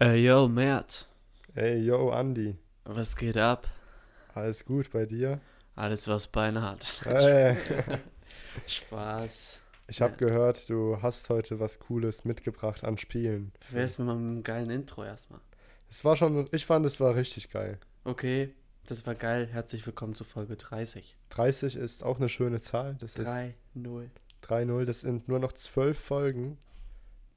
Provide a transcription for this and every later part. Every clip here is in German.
Ey, yo, Mert. Ey, yo, Andi. Was geht ab? Alles gut bei dir? Alles, was Beine hat. Hey. Spaß. Ich habe gehört, du hast heute was Cooles mitgebracht an Spielen. Wer ist mit einem geilen Intro erstmal? Es war schon, ich fand, es war richtig geil. Okay, das war geil. Herzlich willkommen zu Folge 30. 30 ist auch eine schöne Zahl. Das 3-0. ist 3-0. Das sind nur noch zwölf Folgen,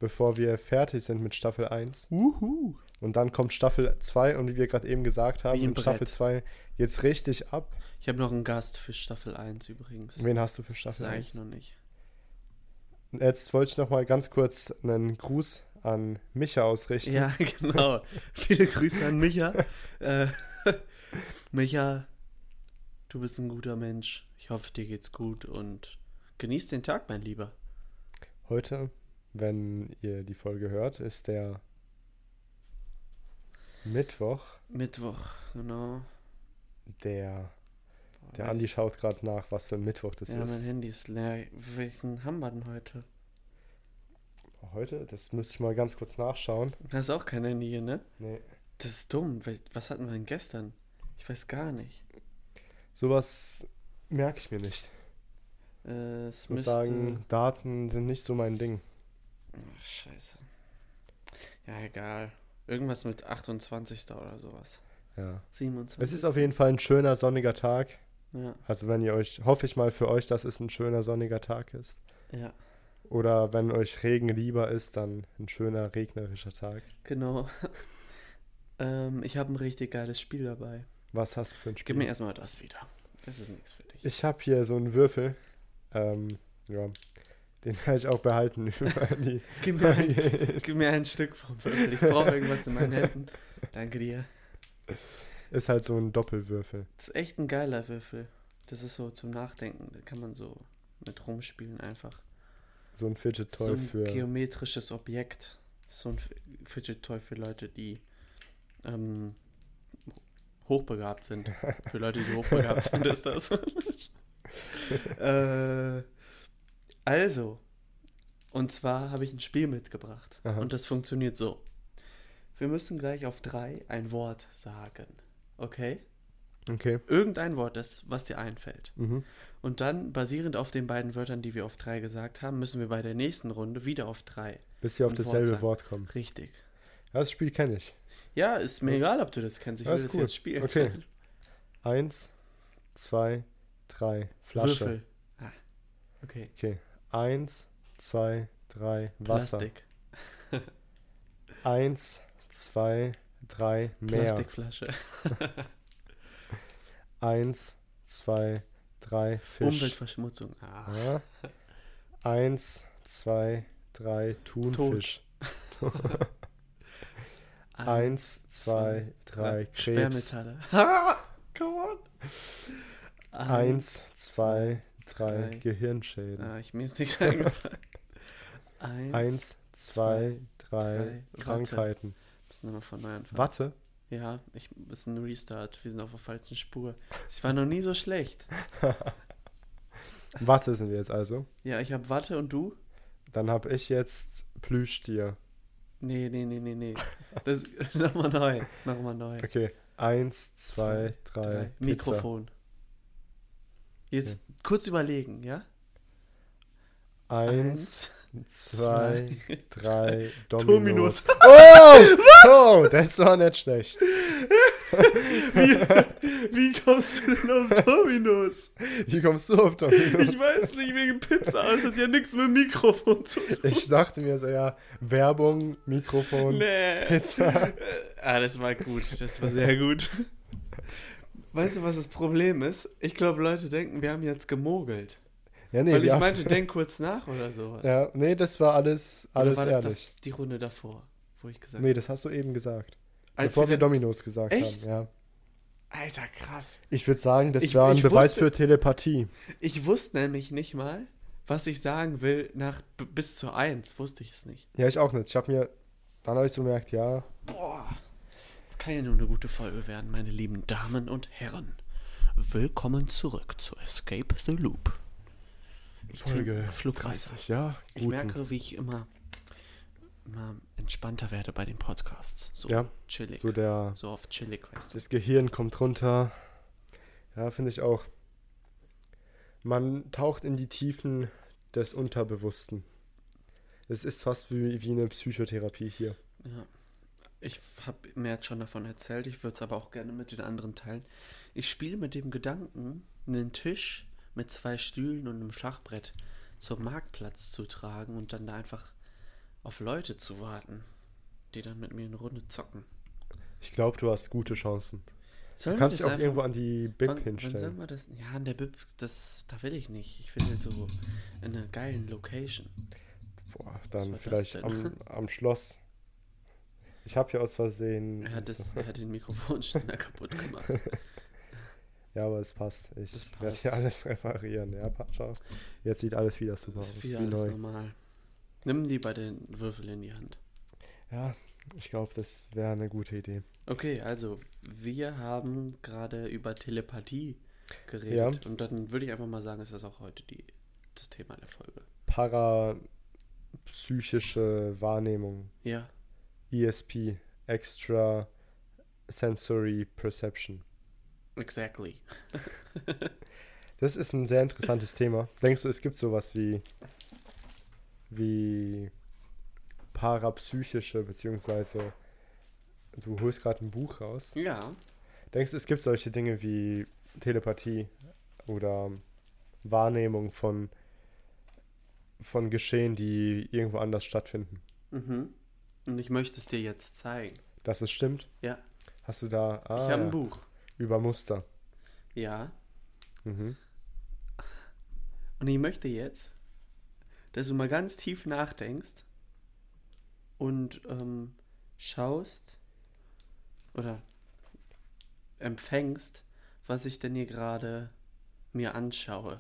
bevor wir fertig sind mit Staffel 1. Uhu. Und dann kommt Staffel 2 und wie wir gerade eben gesagt haben, mit Staffel Brett. 2 geht's richtig ab. Ich habe noch einen Gast für Staffel 1 übrigens. Wen hast du für Das Staffel ich 1? noch nicht. Jetzt wollte ich noch mal ganz kurz einen Gruß an Micha ausrichten. Ja, genau. Viele Grüße an Micha. äh, Micha, du bist ein guter Mensch. Ich hoffe, dir geht's gut und genieß den Tag, mein Lieber. Heute, wenn ihr die Folge hört, ist der Mittwoch. Mittwoch, genau. Der, Boah, der Andi schaut gerade nach, was für ein Mittwoch das ja, mein ist. Handy ist leer. Welchen haben wir denn heute? Heute, das müsste ich mal ganz kurz nachschauen. Hast auch kein Handy hier, ne? Nee. Das ist dumm. Was hatten wir denn gestern? Ich weiß gar nicht. Sowas merke ich mir nicht. Äh, es Ich muss sagen, Daten sind nicht so mein Ding. Ach, scheiße. Ja, egal. Irgendwas mit 28. oder sowas. Ja. 27. Es ist auf jeden Fall ein schöner sonniger Tag. Ja, Also wenn ihr euch, hoffe ich mal für euch, dass es ein schöner sonniger Tag ist. ja, Oder wenn euch Regen lieber ist, dann ein schöner regnerischer Tag. genau. ähm, ich habe ein richtig geiles Spiel dabei. Was hast du für ein Spiel? Gib mir erstmal das wieder. Das ist nichts für dich. Ich habe hier so einen Würfel. Ähm, ja, den werde ich auch behalten. Gib mir ein, gib mir ein Stück vom Würfel. Ich brauche irgendwas in meinen Händen. Danke dir. Ist halt so ein Doppelwürfel. Das ist echt ein geiler Würfel. Das ist so zum Nachdenken. Da kann man so mit rumspielen einfach. So ein Fidget so Toy ein für. geometrisches Objekt. So ein Fidget Toy für Leute, die ähm, hochbegabt sind. Für Leute, die hochbegabt sind, ist das. äh, also, und zwar habe ich ein Spiel mitgebracht. Aha. Und das funktioniert so. Wir müssen gleich auf drei ein Wort sagen. Okay? Okay. Irgendein Wort, das, was dir einfällt. Mhm. Und dann, basierend auf den beiden Wörtern, die wir auf drei gesagt haben, müssen wir bei der nächsten Runde wieder auf drei. Bis wir auf Wort dasselbe sagen. Wort kommen. Richtig. Das Spiel kenne ich. Ja, ist mir Das- egal, ob du das kennst. Ich will das gut. jetzt spielen. Okay. Eins, zwei, drei. Flasche. Würfel. Ah, okay. Okay. Eins, zwei, drei. Wasser. Plastik. Eins, zwei, drei. Meer. Plastikflasche. Eins, zwei, drei. Fisch. Umweltverschmutzung. Ah. Ja. Eins, zwei, drei, Thunfisch. Eins, zwei, drei, Krebs. Schwermetalle. Ha! Come on. Eins, zwei, drei, drei. Gehirnschäden. Ah, ich, mir ist nichts eingefallen. Eins. Eins, zwei, drei, drei, Watte. Krankheiten. Müssen wir mal von neu anfangen. Watte? Ja, ich ist ein Restart. Wir sind auf der falschen Spur. Ich war noch nie so schlecht. Watte sind wir jetzt also. Ja, ich habe Watte und du? Dann habe ich jetzt Plüschtier. Nee, nee, nee, nee, nee. Das nochmal neu. Nochmal neu. Okay. Eins, zwei, drei. Drei. Pizza. Mikrofon. Jetzt kurz überlegen, ja? Eins, zwei, drei. Dominos. Dominos. Oh! Oh, das war nicht schlecht. Wie, wie kommst du denn auf Dominos? Wie kommst du auf Dominos? Ich weiß nicht, wegen Pizza. aber Es hat ja nichts mit Mikrofon zu tun. Ich dachte mir so, ja, Werbung, Mikrofon, Nee. Pizza. Ah, das war gut. Das war sehr gut. Weißt du, was das Problem ist? Ich glaube, Leute denken, wir haben jetzt gemogelt. Ja, nee, Weil ich meinte, denk kurz nach oder sowas. Ja, nee, das war alles, Oder alles war das ehrlich. da- die Runde davor, wo ich gesagt Nee, das hast du eben gesagt. Als Bevor wir wir Dominos gesagt Echt? haben, ja. Alter, krass. Ich würde sagen, das Ich- war ein ich Beweis wusste- für Telepathie. Ich wusste nämlich nicht mal, was ich sagen will nach bis zur 1. Wusste ich es nicht. Ja, ich auch nicht. Ich habe mir, dann habe ich so gemerkt, ja, Boah. Das kann ja nur eine gute Folge werden, meine lieben Damen und Herren. Willkommen zurück zu Escape the Ich trinke Folge einen Schluck Wasser. 30, ja. Ich guten. merke, wie ich immer immer entspannter werde bei den Podcasts. So Ja, chillig. So der, so auf chillig, weißt du. das Gehirn kommt runter. Ja, finde ich auch. Man taucht in die Tiefen des Unterbewussten. Es ist fast wie, wie eine Psychotherapie hier. Ja. Ich habe mir jetzt schon davon erzählt, ich würde es aber auch gerne mit den anderen teilen. Ich spiele mit dem Gedanken, einen Tisch mit zwei Stühlen und einem Schachbrett zum Marktplatz zu tragen und dann da einfach auf Leute zu warten, die dann mit mir eine Runde zocken. Ich glaube, du hast gute Chancen. Sollen Du kannst dich auch einfach- irgendwo an die Bib wann, wann hinstellen. wir das? Ja, an der Bib, das, da will ich nicht. Ich will so in einer geilen Location. Boah, dann vielleicht am, am Schloss. Ich habe ja aus Versehen. Er hat, das, er hat den Mikrofonständer kaputt gemacht. Ja, aber es passt. Ich Das werde hier passt. alles reparieren. Ja, pa- schau. Jetzt sieht alles wieder super aus. Wie wieder alles neu. normal. Nimm die bei den Würfel in die Hand. Ja, ich glaube, das wäre eine gute Idee. Okay, also wir haben gerade über Telepathie geredet. Und dann würde ich einfach mal sagen, ist das auch heute die, das Thema der Folge. Parapsychische Wahrnehmung. Ja, ESP. Extra Sensory Perception. exactly. Das ist ein sehr interessantes Thema. Denkst du, es gibt sowas wie, wie parapsychische, beziehungsweise du holst gerade ein Buch raus. Ja, Denkst du, es gibt solche Dinge wie Telepathie oder Wahrnehmung von, von Geschehen, die irgendwo anders stattfinden? mhm. Und ich möchte es dir jetzt zeigen. Dass es stimmt? Ja, Hast du da ah, ich habe ein Buch. über Muster? Ja, Mhm. und ich möchte jetzt, dass du mal ganz tief nachdenkst und ähm, schaust oder empfängst, was ich denn hier gerade mir anschaue.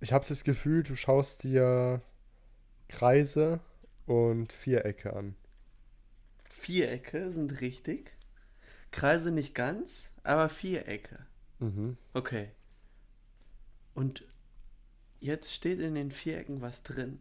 Ich habe das Gefühl, du schaust dir Kreise und Vierecke an. Vierecke sind richtig. Kreise nicht ganz, aber Vierecke. Mhm. Okay. Und jetzt steht in den Vierecken was drin.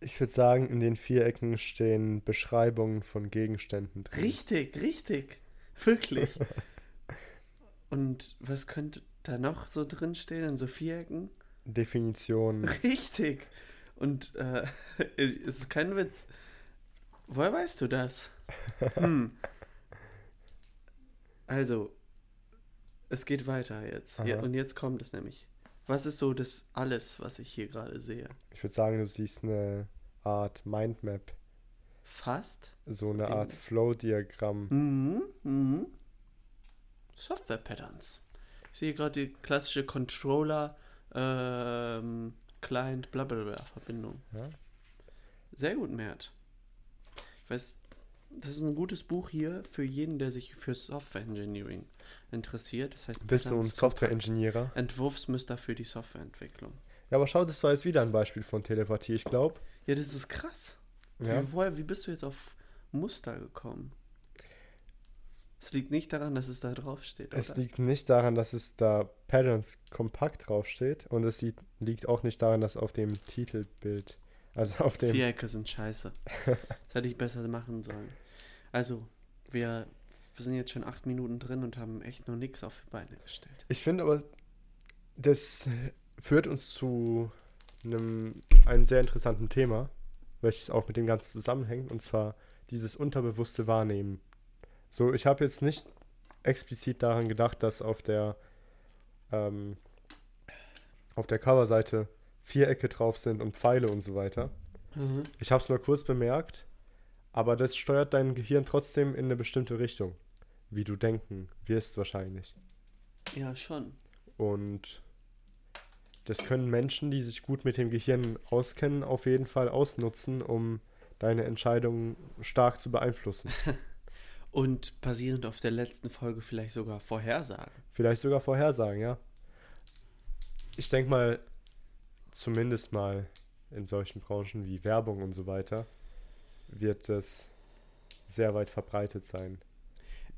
Ich würde sagen, in den Vierecken stehen Beschreibungen von Gegenständen drin. Richtig, richtig. Wirklich. Und was könnte da noch so drin stehen in so Vierecken? Definitionen. Richtig. Und äh, es ist kein Witz. Woher weißt du das? Hm. Also, es geht weiter jetzt. Ja, und jetzt kommt es nämlich. Was ist so das alles, was ich hier gerade sehe? Ich würde sagen, du siehst eine Art Mindmap. Fast. So eine in- Art Flow-Diagramm. Mhm, mhm. Software Patterns. Ich sehe gerade die klassische Controller, ähm, Client, blablabla Verbindung. Ja? Sehr gut, Mert. Ich weiß, das ist ein gutes Buch hier für jeden, der sich für Software Engineering interessiert. Das heißt, Bist du ein Patterns Software-Engineer? Kompakt. Entwurfsmuster für die Softwareentwicklung. Ja, aber schau, das war jetzt wieder ein Beispiel von Telepathie. Ich glaube, Ja, das ist krass. ja, Wie, woher, wie bist du jetzt auf Muster gekommen? Es liegt nicht daran, dass es da drauf steht. es oder? liegt nicht daran, dass es da Patterns kompakt draufsteht. Und es liegt, auch nicht daran, dass auf dem Titelbild, also auf dem Vierecke sind scheiße. Das hätte ich besser machen sollen. Also, wir, wir sind jetzt schon acht Minuten drin und haben echt noch nichts auf die Beine gestellt. Ich finde aber, das führt uns zu einem, einem sehr interessanten Thema, welches auch mit dem Ganzen zusammenhängt, und zwar dieses unterbewusste Wahrnehmen. So, ich habe jetzt nicht explizit daran gedacht, dass auf der ähm, auf der Coverseite Vierecke drauf sind und Pfeile und so weiter. Ich habe es nur kurz bemerkt, aber das steuert dein Gehirn trotzdem in eine bestimmte Richtung, wie du denken wirst wahrscheinlich. Ja, schon. Und das können Menschen, die sich gut mit dem Gehirn auskennen, auf jeden Fall ausnutzen, um deine Entscheidungen stark zu beeinflussen. Und basierend auf der letzten Folge vielleicht sogar Vorhersagen. Vielleicht sogar vorhersagen, ja. Ich denke mal, zumindest mal in solchen Branchen wie Werbung und so weiter, wird es sehr weit verbreitet sein.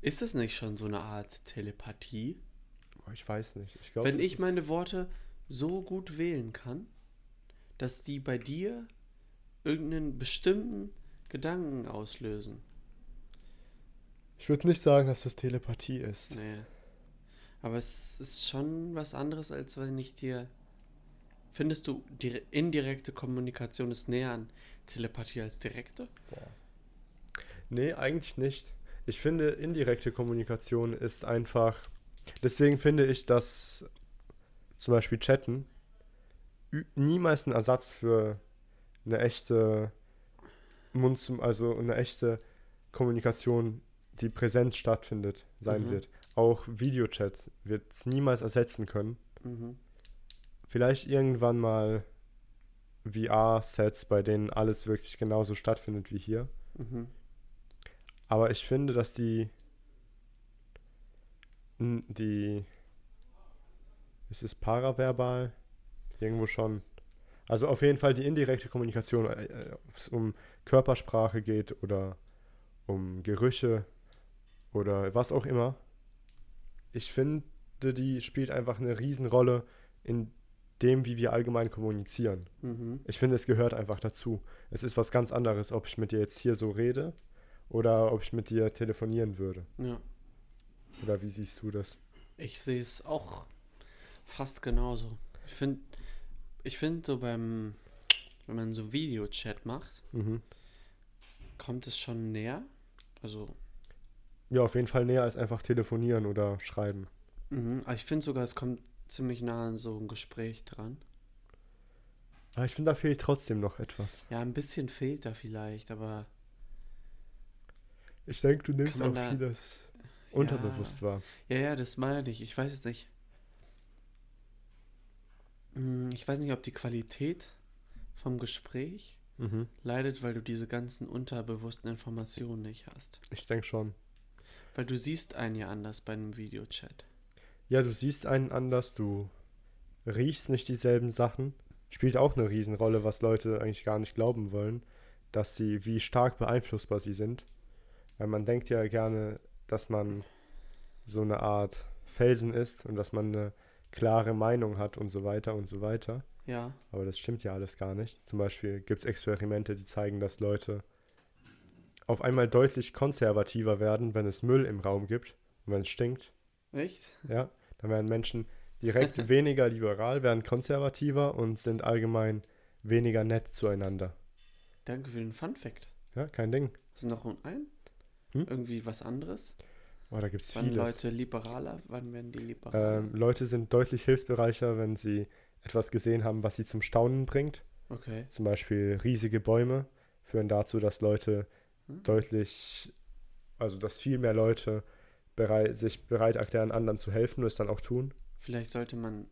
Ist das nicht schon so eine Art Telepathie? Ich weiß nicht. Ich glaube, Wenn das ich meine Worte so gut wählen kann, dass die bei dir irgendeinen bestimmten Gedanken auslösen. Ich würde nicht sagen, dass das Telepathie ist. Nee. Aber es ist schon was anderes, als wenn ich dir. Findest du, die indirekte Kommunikation ist näher an Telepathie als direkte? Nee, eigentlich nicht. Ich finde, indirekte Kommunikation ist einfach. Deswegen finde ich, dass zum Beispiel Chatten niemals ein Ersatz für eine echte Mund zum, also eine echte Kommunikation, die präsent stattfindet, sein Mhm. wird. Auch Videochat wird es niemals ersetzen können. Mhm. Vielleicht irgendwann mal VR-Sets, bei denen alles wirklich genauso stattfindet wie hier. Mhm. Aber ich finde, dass die. Die. Ist es paraverbal? Irgendwo schon. Also auf jeden Fall die indirekte Kommunikation, äh, äh, ob es um Körpersprache geht oder um Gerüche oder was auch immer. Ich finde, die spielt einfach eine Riesenrolle in dem, wie wir allgemein kommunizieren. Mhm. Ich finde, es gehört einfach dazu. Es ist was ganz anderes, ob ich mit dir jetzt hier so rede oder ob ich mit dir telefonieren würde. Ja. Oder wie siehst du das? Ich sehe es auch fast genauso. Ich finde, ich finde so beim, wenn man so Videochat macht, Mhm. kommt es schon näher. Also, Ja, auf jeden Fall näher als einfach telefonieren oder schreiben. mhm. aber ich finde sogar, es kommt ziemlich nah an so ein Gespräch dran. Aber ich finde, da fehlt trotzdem noch etwas. Ja, ein bisschen fehlt da vielleicht, aber Ich denke, du nimmst auch da- vieles unterbewusst wahr. ja, ja, das meine ich. Ich weiß es nicht. Hm, Ich weiß nicht, ob die Qualität vom Gespräch Mhm. leidet, weil du diese ganzen unterbewussten Informationen nicht hast. Ich denke schon. Weil du siehst einen ja anders bei einem Videochat. Ja, du siehst einen anders, du riechst nicht dieselben Sachen. Spielt auch eine Riesenrolle, was Leute eigentlich gar nicht glauben wollen, dass sie, wie stark beeinflussbar sie sind. Weil man denkt ja gerne, dass man so eine Art Felsen ist und dass man eine klare Meinung hat und so weiter und so weiter. Ja, Aber das stimmt ja alles gar nicht. Zum Beispiel gibt es Experimente, die zeigen, dass Leute auf einmal deutlich konservativer werden, wenn es Müll im Raum gibt und wenn es stinkt. echt? Ja, dann werden Menschen direkt weniger liberal, werden konservativer und sind allgemein weniger nett zueinander. Danke für den Fun Fact. Ja, kein Ding. Hast du noch ein? Hm? Irgendwie was anderes? Oh, da gibt es Wann vieles. Leute liberaler? Wann werden die liberaler? Ähm, Leute sind deutlich hilfsbereicher, wenn sie etwas gesehen haben, was sie zum Staunen bringt. okay. Zum Beispiel riesige Bäume führen dazu, dass Leute Hm? deutlich, also dass viel mehr Leute bereit, sich bereit erklären, anderen zu helfen und es dann auch tun. Vielleicht sollte man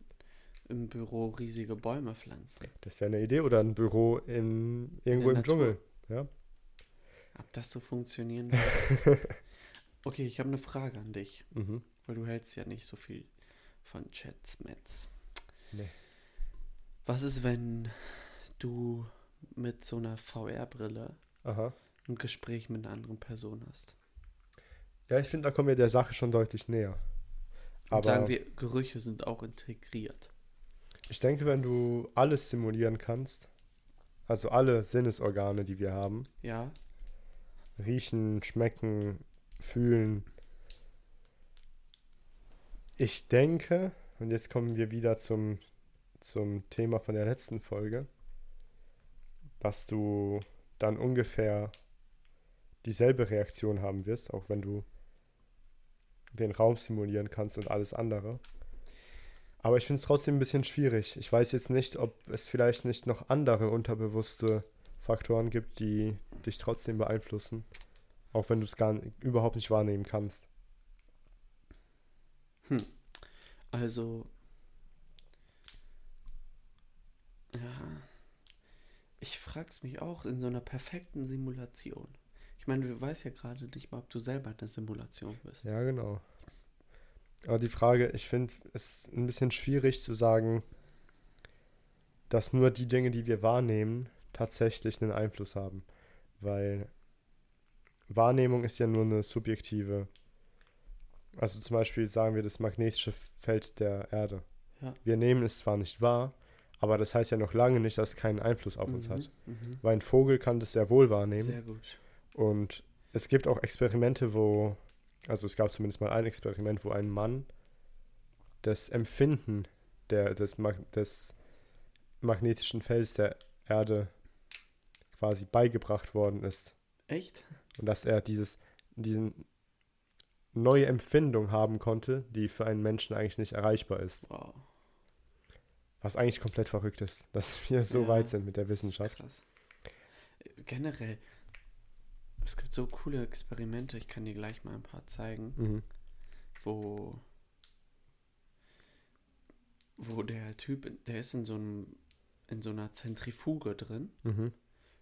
im Büro riesige Bäume pflanzen. Das wäre eine Idee. Oder ein Büro in, irgendwo der im Dschungel. Natur. Ja. Ob das so funktionieren würde? okay, ich habe eine Frage an dich, Mhm. weil du hältst ja nicht so viel von Chats, Mets. Nee. Was ist, wenn du mit so einer VR-Brille. Ein Gespräch mit einer anderen Person hast? Ja, ich finde, da kommen wir der Sache schon deutlich näher. Und Aber sagen wir, Gerüche sind auch integriert. ich denke, wenn du alles simulieren kannst, also alle Sinnesorgane, die wir haben, Ja, riechen, schmecken, fühlen. Ich denke, und jetzt kommen wir wieder zum, zum Thema von der letzten Folge, dass du dann ungefähr dieselbe Reaktion haben wirst, auch wenn du den Raum simulieren kannst und alles andere. Aber ich finde es trotzdem ein bisschen schwierig. Ich weiß jetzt nicht, ob es vielleicht nicht noch andere unterbewusste Faktoren gibt, die dich trotzdem beeinflussen. Auch wenn du es gar n- überhaupt nicht wahrnehmen kannst. also. Ja. Ich frag's mich auch in so einer perfekten Simulation. Ich meine, du weißt ja gerade nicht mal, ob du selber eine Simulation bist. Ja, genau. Aber die Frage, ich finde es ein bisschen schwierig zu sagen, dass nur die Dinge, die wir wahrnehmen, tatsächlich einen Einfluss haben. Weil Wahrnehmung ist ja nur eine subjektive. Also zum Beispiel sagen wir das magnetische Feld der Erde. Ja. Wir nehmen es zwar nicht wahr, Aber das heißt ja noch lange nicht, dass es keinen Einfluss auf uns Mhm, hat. mhm. Weil ein Vogel kann das sehr wohl wahrnehmen. Sehr gut. Und es gibt auch Experimente, wo, also es gab zumindest mal ein Experiment, wo ein Mann das Empfinden der, des, des magnetischen Felds der Erde quasi beigebracht worden ist. Echt? Und dass er dieses, diesen neue Empfindung haben konnte, die für einen Menschen eigentlich nicht erreichbar ist. Wow. Was eigentlich komplett verrückt ist, dass wir so Ja, weit sind mit der Das ist Wissenschaft. Krass. Äh, Generell, es gibt so coole Experimente, ich kann dir gleich mal ein paar zeigen, Mhm. wo, wo der Typ, der ist in so einem, in so einer Zentrifuge drin, Mhm.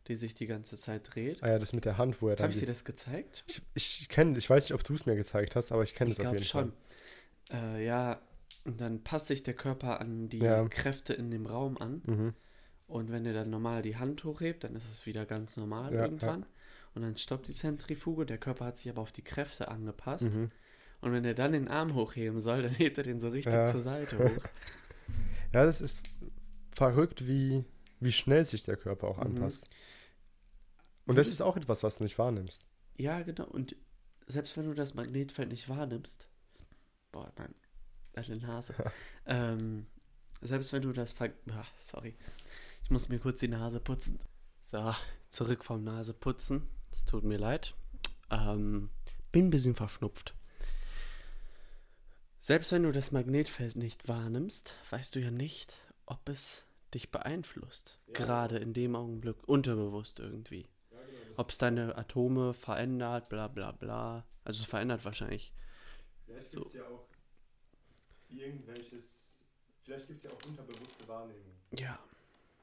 die sich die ganze Zeit dreht. Ah ja, das mit der Hand, wo er dann. Habe ich dir das gezeigt? Ich, ich kenne, ich weiß nicht, ob du es mir gezeigt hast, aber ich kenne das auf glaube jeden schon. Fall. Äh, ja, und dann passt sich der Körper an die Ja. Kräfte in dem Raum an. Mhm. Und wenn er dann normal die Hand hochhebt, dann ist es wieder ganz normal Ja, irgendwann. Und dann stoppt die Zentrifuge, der Körper hat sich aber auf die Kräfte angepasst. Mhm. Und wenn er dann den Arm hochheben soll, dann hebt er den so richtig Ja. zur Seite hoch. Ja, das ist verrückt, wie, wie schnell sich der Körper auch Mhm. anpasst. Und das ist auch etwas, was du nicht wahrnimmst. Ja, genau. Und selbst wenn du das Magnetfeld nicht wahrnimmst, boah, Mann, deine Nase. ähm, selbst wenn du das ver... Ah, sorry. Ich muss mir kurz die Nase putzen. So, zurück vom Nase putzen. Es tut mir leid. Ähm, bin ein bisschen verschnupft. Selbst wenn du das Magnetfeld nicht wahrnimmst, weißt du ja nicht, ob es dich beeinflusst. Gerade in dem Augenblick, unterbewusst irgendwie. Ob es deine Atome verändert, bla bla bla. Also es verändert wahrscheinlich. Vielleicht So. gibt's ja auch irgendwelches, vielleicht gibt es ja auch unterbewusste Wahrnehmung. Ja.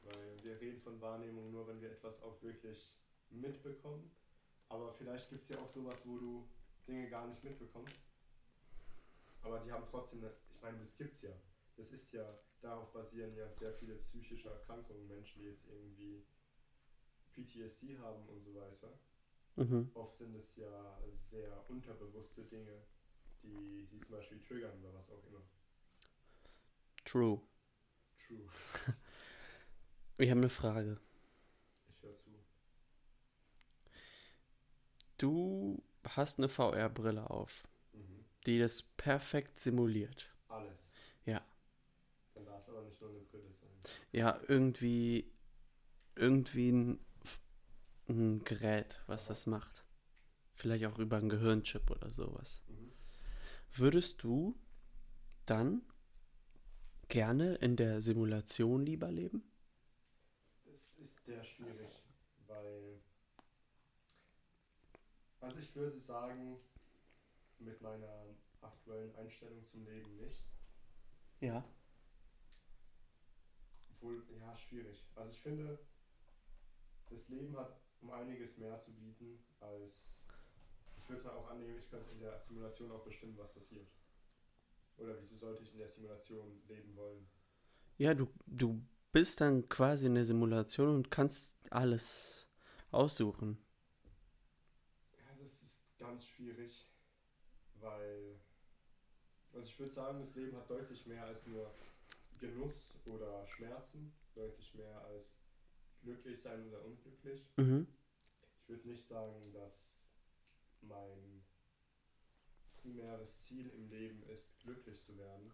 Weil wir reden von Wahrnehmung nur, wenn wir etwas auch wirklich mitbekommen. Aber vielleicht gibt es ja auch sowas, wo du Dinge gar nicht mitbekommst. Aber die haben trotzdem, eine, ich meine, das gibt's ja. Das ist ja, darauf basieren ja sehr viele psychische Erkrankungen, Menschen, die jetzt irgendwie PTSD haben und so weiter. Mhm. Oft sind es ja sehr unterbewusste Dinge, die sie zum Beispiel triggern oder was auch immer. True. True. Wir haben eine Frage. Ich höre zu. Du hast eine VR-Brille auf, Mhm. die das perfekt simuliert. Alles. Ja. Dann darf es aber nicht nur eine Brille sein. Ja, irgendwie, irgendwie ein, ein Gerät, was das macht. Vielleicht auch über einen Gehirnchip oder sowas. Mhm. Würdest du dann gerne in der Simulation lieber leben? Das ist sehr schwierig, weil. Also ich würde sagen, mit meiner aktuellen Einstellung zum Leben nicht. Ja. Obwohl, ja, schwierig. Also ich finde, das Leben hat um einiges mehr zu bieten, als ich würde mal auch annehmen, ich könnte in der Simulation auch bestimmen, was passiert. Oder wieso sollte ich in der Simulation leben wollen? Ja, du, du bist dann quasi in der Simulation und kannst alles aussuchen. Ganz schwierig, weil, also ich würde sagen, das Leben hat deutlich mehr als nur Genuss oder Schmerzen, deutlich mehr als glücklich sein oder unglücklich. Mhm. Ich würde nicht sagen, dass mein primäres Ziel im Leben ist, glücklich zu werden.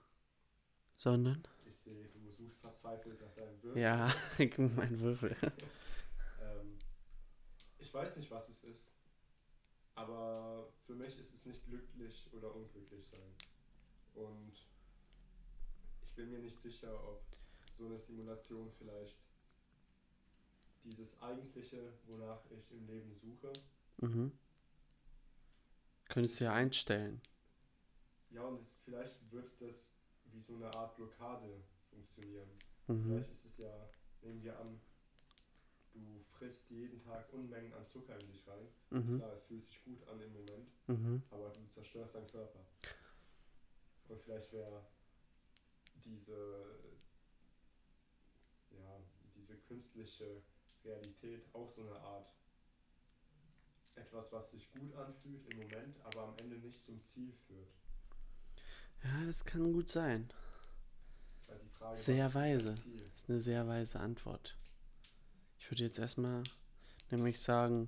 Sondern? Ich sehe, du suchst verzweifelt nach deinem Würfel. Ja, mein Würfel. Ähm, ich weiß nicht, was es ist, aber für mich ist es nicht glücklich oder unglücklich sein. Und ich bin mir nicht sicher, ob so eine Simulation vielleicht dieses Eigentliche, wonach ich im Leben suche, Mhm. Könntest du ja einstellen. ja, und es, vielleicht wird das wie so eine Art Blockade funktionieren. Mhm. Vielleicht ist es ja, nehmen wir an, du frisst jeden Tag Unmengen an Zucker in dich rein. Mhm. Klar, es fühlt sich gut an im Moment, Mhm. aber du zerstörst deinen Körper. Und vielleicht wäre diese, ja, diese künstliche Realität auch so eine Art etwas, was sich gut anfühlt im Moment, aber am Ende nicht zum Ziel führt. Ja, das kann gut sein. Die Frage, Sehr ist weise. Das ist eine sehr weise Antwort. Ich würde jetzt erstmal nämlich sagen,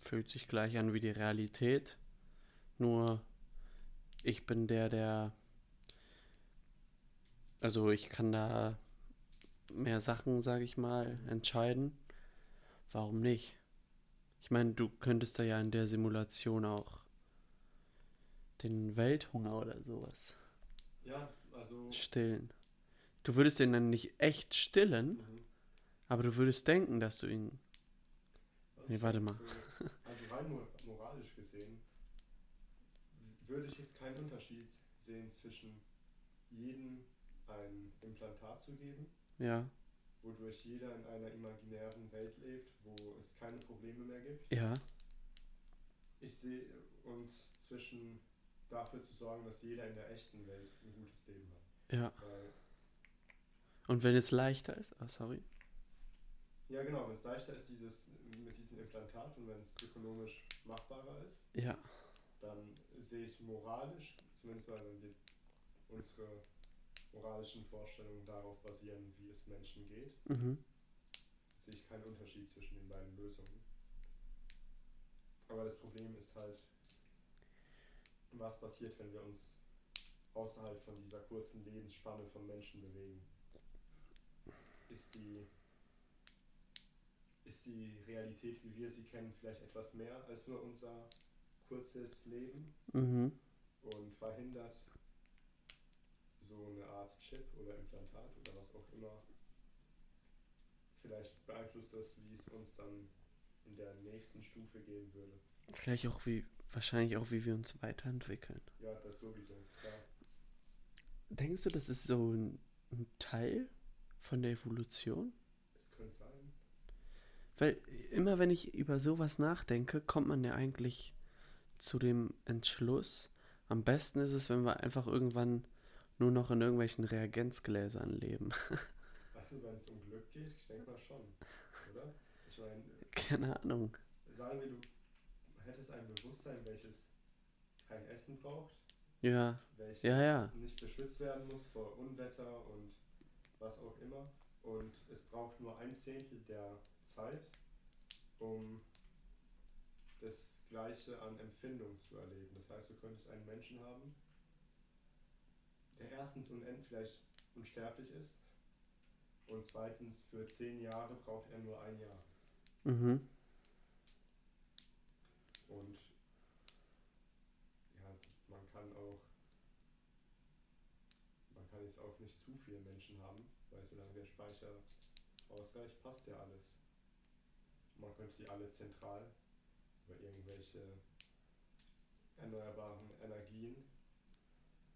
fühlt sich gleich an wie die Realität. Nur ich bin der, der. Also ich kann da mehr Sachen, sage ich mal, entscheiden. Warum nicht? Ich meine, du könntest da ja in der Simulation auch den Welthunger oder sowas Ja, also. stillen. Du würdest den dann nicht echt stillen, Mhm. Aber du würdest denken, dass du ihn. Also Nee, warte mal. So, also rein mor- moralisch gesehen würde ich jetzt keinen Unterschied sehen zwischen jedem ein Implantat zu geben, Ja, wodurch jeder in einer imaginären Welt lebt, wo es keine Probleme mehr gibt. ja, Ich sehe und zwischen dafür zu sorgen, dass jeder in der echten Welt ein gutes Leben hat. ja. Weil, Und wenn es leichter ist, ah, sorry. Ja genau, wenn es leichter ist dieses, mit diesem Implantat und wenn es ökonomisch machbarer ist, Ja, dann sehe ich moralisch, zumindest wenn wir unsere moralischen Vorstellungen darauf basieren, wie es Menschen geht, mhm. sehe ich keinen Unterschied zwischen den beiden Lösungen. Aber das Problem ist halt, was passiert, wenn wir uns außerhalb von dieser kurzen Lebensspanne von Menschen bewegen. Ist die, ist die Realität, wie wir sie kennen, vielleicht etwas mehr als nur unser kurzes Leben? Mhm. und verhindert so eine Art Chip oder Implantat oder was auch immer. Vielleicht beeinflusst das, wie es uns dann in der nächsten Stufe gehen würde. Vielleicht auch wie, wahrscheinlich auch, wie wir uns weiterentwickeln. Ja, das sowieso, klar. Denkst du, das ist so ein, ein Teil von der Evolution? Es könnte sein. Weil immer wenn ich über sowas nachdenke, kommt man ja eigentlich zu dem Entschluss, am besten ist es, wenn wir einfach irgendwann nur noch in irgendwelchen Reagenzgläsern leben. Also wenn es um Glück geht, ich denke mal schon, oder? Ich meine, Keine Ahnung. sagen wir, du hättest ein Bewusstsein, welches kein Essen braucht, Ja, welches Ja, ja. nicht beschützt werden muss vor Unwetter und was auch immer. Und es braucht nur ein Zehntel der Zeit, um das Gleiche an Empfindung zu erleben. Das heißt, du könntest einen Menschen haben, der erstens unend vielleicht unsterblich ist und zweitens für zehn Jahre braucht er nur ein Jahr. mhm. Und ja, man kann auch, man kann jetzt auch nicht zu viele Menschen haben, weil solange der Speicher ausreicht, passt ja alles. Man könnte die alle zentral über irgendwelche erneuerbaren Energien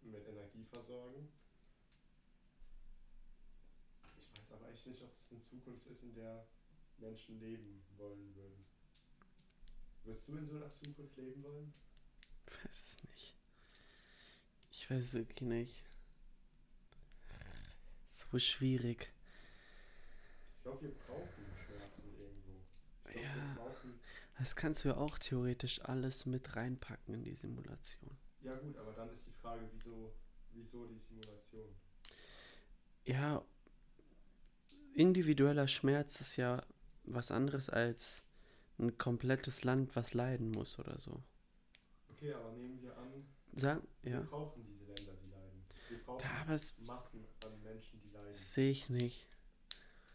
mit Energie versorgen. Ich weiß aber echt nicht, ob das eine Zukunft ist, in der Menschen leben wollen würden. Würdest du in so einer Zukunft leben wollen? Weiß es nicht. Ich weiß es wirklich nicht. So schwierig. Ich glaube, wir brauchen Schmerzen irgendwo. Ich glaube, Ja. Das kannst du ja auch theoretisch alles mit reinpacken in die Simulation. Ja gut, aber dann ist die Frage, wieso, wieso die Simulation? Ja, individueller Schmerz ist ja was anderes als ein komplettes Land, was leiden muss oder so. Okay, aber nehmen wir an, Sag, wir ja. brauchen diese Länder, die leiden. Wir brauchen Da, Massen an Menschen, die leiden. sehe ich nicht.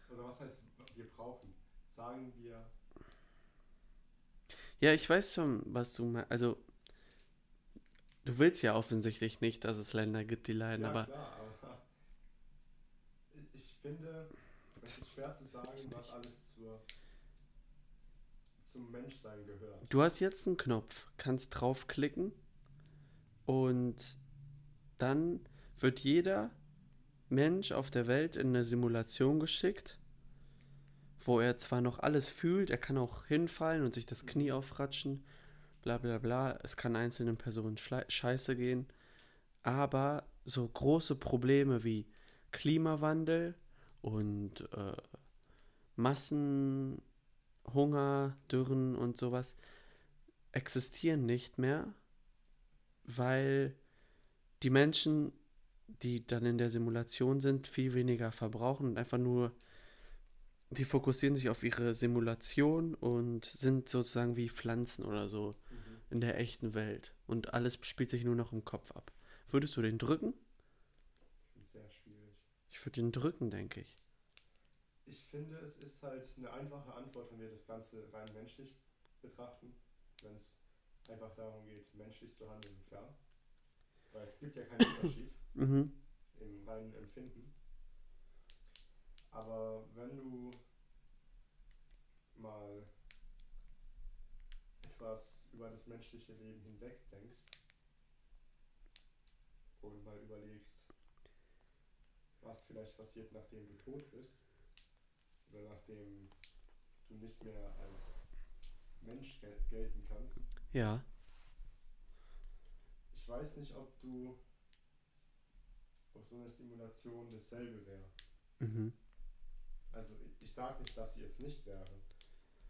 Oder was heißt, wir brauchen? Sagen wir, Ja, ich weiß schon, was du meinst. Also, du willst ja offensichtlich nicht, dass es Länder gibt, die leiden, ja aber klar, aber ich finde, es ist schwer zu sagen, was alles zur, zum Menschsein gehört. du hast jetzt einen Knopf, kannst draufklicken und dann wird jeder Mensch auf der Welt in eine Simulation geschickt, wo er zwar noch alles fühlt, er kann auch hinfallen und sich das Knie aufratschen, bla bla bla, es kann einzelnen Personen scheiße gehen, aber so große Probleme wie Klimawandel und äh, Massenhunger, Dürren und sowas existieren nicht mehr, weil die Menschen die dann in der Simulation sind, viel weniger verbrauchen und einfach nur, die fokussieren sich auf ihre Simulation und sind sozusagen wie Pflanzen oder so Mhm. in der echten Welt. Und alles spielt sich nur noch im Kopf ab. Würdest du den drücken? Sehr schwierig. Ich würde den drücken, denke ich. Ich finde, es ist halt eine einfache Antwort, wenn wir das Ganze rein menschlich betrachten. Wenn es einfach darum geht, menschlich zu handeln, klar. Weil es gibt ja keinen Unterschied Mhm. im reinen Empfinden. Aber wenn du mal etwas über das menschliche Leben hinweg denkst und mal überlegst, was vielleicht passiert, nachdem du tot bist oder nachdem du nicht mehr als Mensch gel gelten kannst, Ja. ich weiß nicht, ob du ob so eine Stimulation dasselbe wäre. Mhm. Also ich- sage nicht, dass sie es nicht wäre.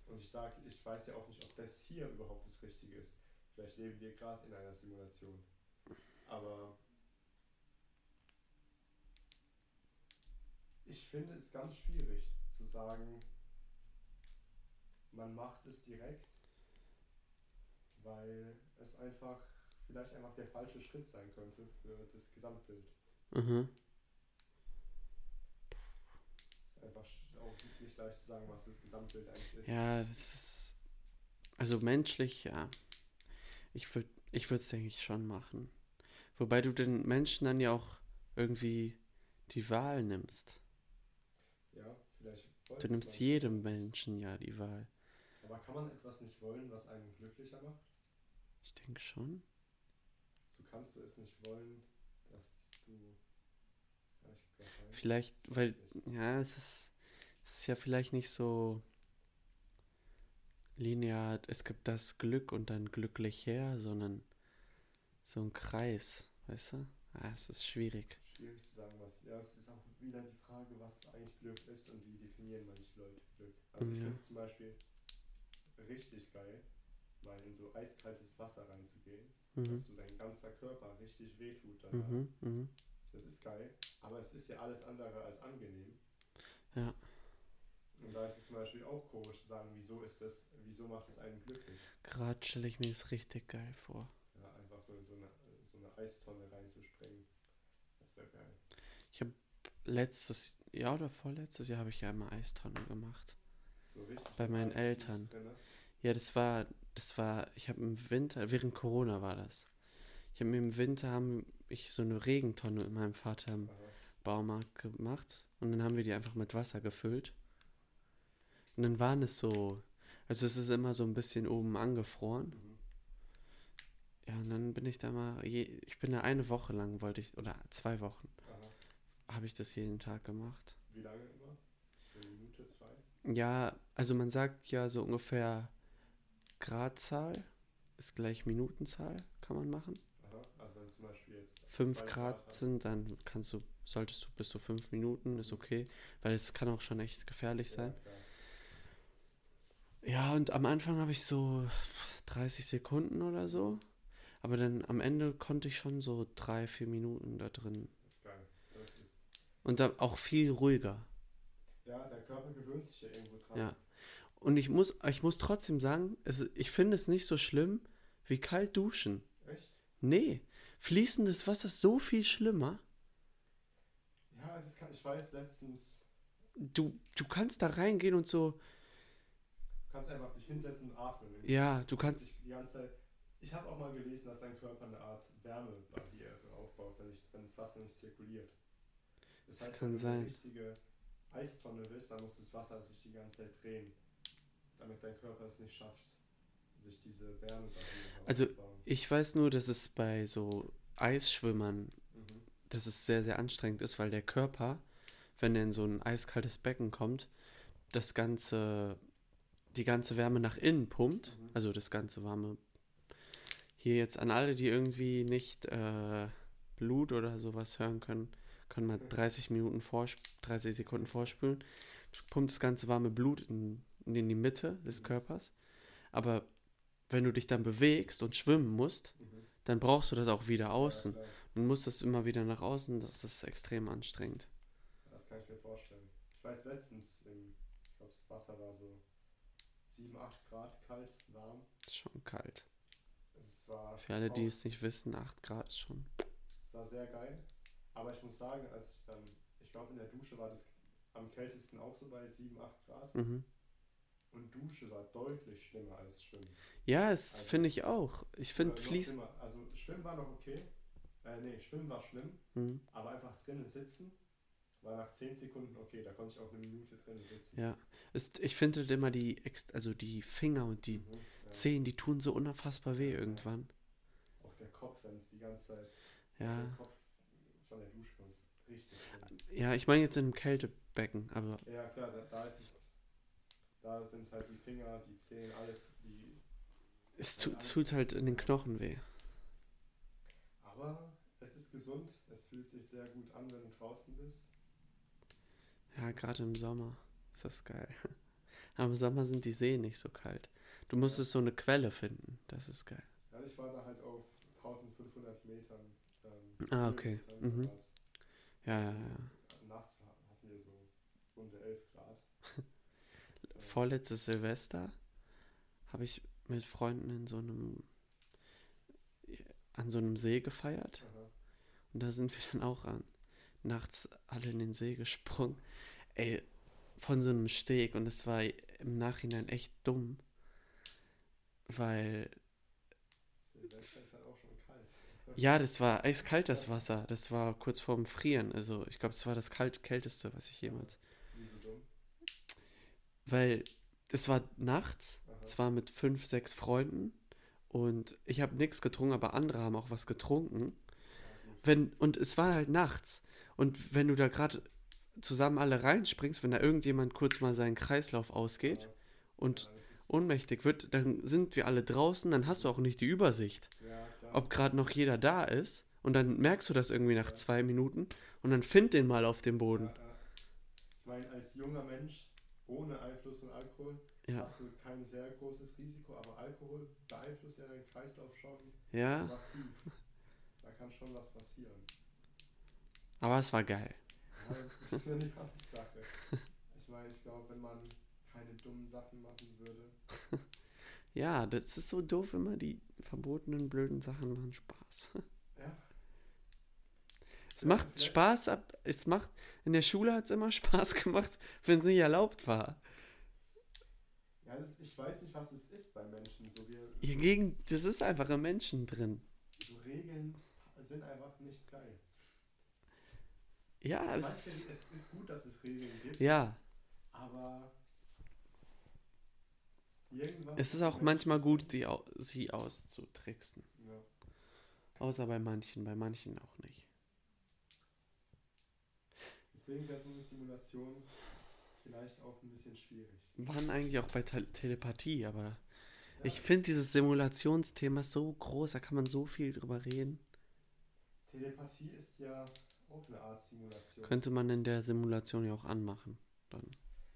Und ich sage, ich weiß ja auch nicht, ob das hier überhaupt das Richtige ist. Vielleicht leben wir gerade in einer Simulation. Aber ich finde es ganz schwierig zu sagen, man macht es direkt, weil es einfach vielleicht einfach der falsche Schritt sein könnte für das Gesamtbild. Mhm. Ist einfach auch nicht leicht zu sagen, was das Gesamtbild eigentlich ist. Ja, das ist. Also menschlich, ja. Ich würde ich es, denke ich, schon machen. Wobei du den Menschen dann ja auch irgendwie die Wahl nimmst. Ja, vielleicht Du nimmst manche. jedem Menschen ja die Wahl. Aber kann man etwas nicht wollen, was einen glücklicher macht? Ich denke schon. So kannst du es nicht wollen, dass du. Vielleicht weil, ja, es ist, es ist ja vielleicht nicht so linear, es gibt das Glück und dann glücklich her, sondern so ein Kreis, weißt du? Ah, es ist schwierig. Schwierig zu sagen, was. Ja, es ist auch wieder die Frage, was eigentlich Glück ist und wie definieren manche Leute Glück. Also ich Ja. finde es zum Beispiel richtig geil, mal in so eiskaltes Wasser reinzugehen, Mhm. dass so dein ganzer Körper richtig wehtut danach. Mhm, mhm. Das ist geil, aber es ist ja alles andere als angenehm. Ja. Und da ist es zum Beispiel auch komisch zu sagen, wieso ist das, wieso macht es einen glücklich? Gerade stelle ich mir das richtig geil vor. Ja, einfach so in so eine, so eine Eistonne reinzuspringen. Das ist ja geil. Letztes Jahr oder vorletztes Jahr habe ich ja immer Eistonne gemacht. So richtig Bei meinen Eis Eltern. drinne. Ja, das war, das war, ich habe im Winter, während Corona war das. Ich habe mir im Winter haben ich so eine Regentonne mit meinem Vater im. Baumarkt gemacht und dann haben wir die einfach mit Wasser gefüllt. Und dann waren es so, also es ist immer so ein bisschen oben angefroren. Mhm. Ja, und dann bin ich da mal, je, ich bin da eine Woche lang, wollte ich, oder zwei Wochen, habe ich das jeden Tag gemacht. Wie lange immer? Eine Minute, zwei? Ja, also man sagt ja so ungefähr Gradzahl ist gleich Minutenzahl, kann man machen. Aha. Also wenn zum Beispiel jetzt 5 zwei Grad sind, dann kannst du, solltest du bis zu 5 Minuten, ist okay, weil es kann auch schon echt gefährlich sein. Ja, und am Anfang habe ich so 30 Sekunden oder so, aber dann am Ende konnte ich schon so 3, 4 Minuten da drin. Und da auch viel ruhiger. ja, der Körper gewöhnt sich ja irgendwo dran. Ja. Und ich muss, ich muss trotzdem sagen, es, ich finde es nicht so schlimm wie kalt duschen. Echt? Nee, fließendes Wasser ist so viel schlimmer. Ja, das kann, ich weiß letztens, Du, du kannst da reingehen und so, du kannst einfach dich hinsetzen und atmen. ja, du kannst, dich die ganze Zeit. Ich habe auch mal gelesen, dass dein Körper eine Art Wärmebarriere aufbaut, wenn, ich, wenn das Wasser nicht zirkuliert. Das, Das heißt, kann wenn du sein. eine richtige Eistonne willst, dann muss das Wasser sich die ganze Zeit drehen, damit dein Körper es nicht schafft, sich diese Wärmebarriere Also, ich weiß nur, dass es bei so Eisschwimmern, Mhm. dass es sehr, sehr anstrengend ist, weil der Körper, wenn er in so ein eiskaltes Becken kommt, das ganze, die ganze Wärme nach innen pumpt, Mhm. also das ganze warme. Hier jetzt an alle, die irgendwie nicht äh, Blut oder sowas hören können, können mal 30 Minuten vorsp 30 Sekunden vorspülen. Du pumpst das ganze warme Blut in, in die Mitte des Mhm. Körpers. Aber wenn du dich dann bewegst und schwimmen musst, Mhm. dann brauchst du das auch wieder außen. Ja, und musst das immer wieder nach außen. Das ist extrem anstrengend. Das kann ich mir vorstellen. Ich weiß letztens, im, ich glaube, das Wasser war so 7, 8 Grad kalt, warm. Ist schon kalt. Es war Für alle, die es nicht wissen, 8 Grad ist schon. Es war sehr geil. Aber ich muss sagen, als ich dann, ich glaube in der Dusche war das am kältesten auch so bei 7, 8 Grad. Mhm. Und Dusche war deutlich schlimmer als Schwimmen. Ja, das Also- finde ich auch. Ich finde Oder noch Fließ. schlimmer. Also Schwimmen war noch okay. Äh, nee, Schwimmen war schlimm. Mhm. Aber einfach drinnen sitzen war nach 10 Sekunden okay. Da konnte ich auch eine Minute drinnen sitzen. Ja. Ist, ich finde halt immer die, also die Finger und die Mhm, ja. Zehen, die tun so unfassbar weh irgendwann. Auch der Kopf, wenn es die ganze Zeit Ja. der Kopf von der Dusche kommt, richtig schlimm. Ja, ich meine jetzt in einem Kältebecken, aber Ja, klar, da, da ist es. Da sind es halt die Finger, die Zehen, alles. Die, es tu, tut halt in den Knochen weh. aber es ist gesund. Es fühlt sich sehr gut an, wenn du draußen bist. Ja, gerade im Sommer ist das geil. Aber im Sommer sind die Seen nicht so kalt. Du musstest so eine Quelle finden. Das ist geil. Ja, ich war da halt auf 1500 Metern. Ähm, Ah, okay. Mhm. Ja, ja, ja. Nachts hatten wir so runde 11 Grad. So, Vorletztes Silvester habe ich mit Freunden in so einem an so einem See gefeiert. aha. Und da sind wir dann auch an. Nachts alle in den See gesprungen. Ey, von so einem Steg. Und es war im Nachhinein echt dumm. Weil, Silvester ist halt auch schon kalt. ja, das war eiskalt, das Wasser. Das war kurz vorm Frieren. Also, ich glaube, es war das kalt, kälteste, was ich jemals. Weil es war nachts. Aha. Es war mit fünf, sechs Freunden. Und ich habe nichts getrunken, aber andere haben auch was getrunken. Wenn und es war halt nachts und wenn du da gerade zusammen alle reinspringst, wenn da irgendjemand kurz mal seinen Kreislauf ausgeht und ohnmächtig wird, dann sind wir alle draußen, dann hast du auch nicht die Übersicht, ob gerade noch jeder da ist und dann merkst du das irgendwie nach zwei Minuten und dann find den mal auf dem Boden. Ich meine, als junger Mensch ohne Einfluss von Alkohol Ja, hast du kein sehr großes Risiko, aber Alkohol beeinflusst ja deinen Kreislauf schon ja, massiv. Da kann schon was passieren. aber es war geil. Ja, das ist die Sache. Ich meine, ich glaube, wenn man keine dummen Sachen machen würde, Ja, das ist so doof, immer die verbotenen blöden Sachen machen Spaß. Es macht Spaß ab, es macht, in der Schule hat es immer Spaß gemacht, wenn es nicht erlaubt war. ja das, ich weiß nicht, was es ist bei Menschen. So, wir, Hiergegen, das ist einfach im Menschen drin. so Regeln sind einfach nicht geil. Ja, Ich weiß ja, es ist gut, dass es Regeln gibt, ja, aber irgendwas. es ist auch manchmal gut, sie, au sie auszutricksen. Ja. Außer bei manchen, bei manchen auch nicht. Deswegen wäre so eine Simulation vielleicht auch ein bisschen schwierig. Waren eigentlich auch bei Te Telepathie, aber Ja, ich finde dieses Simulationsthema so groß, da kann man so viel drüber reden. Telepathie ist ja auch eine Art Simulation. Könnte man in der Simulation ja auch anmachen. Dann.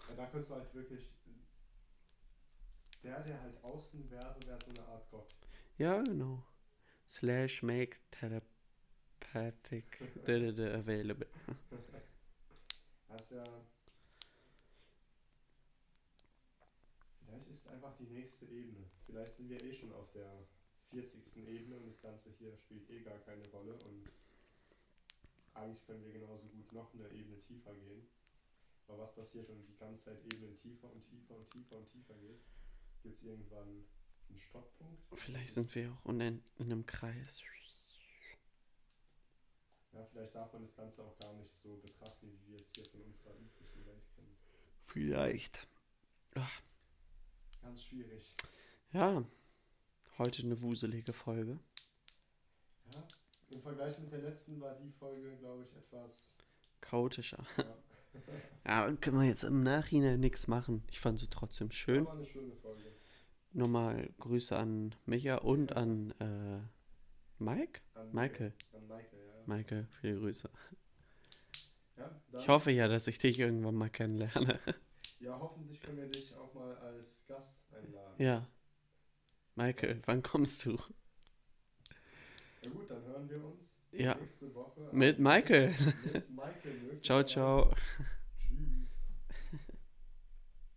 Ja, da könntest du halt wirklich. Der, der halt außen wäre, wäre so eine Art Gott. Ja, genau. Slash make telepathic available. Das ist ja. Vielleicht ist es einfach die nächste Ebene. Vielleicht sind wir eh schon auf der 40. Ebene und das Ganze hier spielt eh gar keine Rolle und eigentlich können wir genauso gut noch eine Ebene tiefer gehen. Aber was passiert, wenn du die ganze Zeit Ebenen tiefer und tiefer und tiefer und tiefer gehst? Gibt es irgendwann einen Stopppunkt? Vielleicht sind wir auch in einem Kreis. Ja, vielleicht darf man das Ganze auch gar nicht so betrachten, wie wir es hier von unserer üblichen Welt kennen. Vielleicht. Ganz schwierig. Ja, heute eine wuselige Folge. Ja, im Vergleich mit der letzten war die Folge, glaube ich, etwas. Chaotischer. Ja, Ja, können wir jetzt im Nachhinein nichts machen. Ich fand sie trotzdem schön. war eine schöne Folge. Nochmal Grüße an Micha und an äh, Mike? An Michael. An Michael, ja. Michael, viele Grüße. ja, Ich hoffe ja, dass ich dich irgendwann mal kennenlerne. Ja, hoffentlich können wir dich auch mal als Gast einladen. Ja. Michael, wann kommst du? Ja gut, dann hören wir uns Ja. nächste Woche Mit Michael. mit Michael. Ciao, ciao.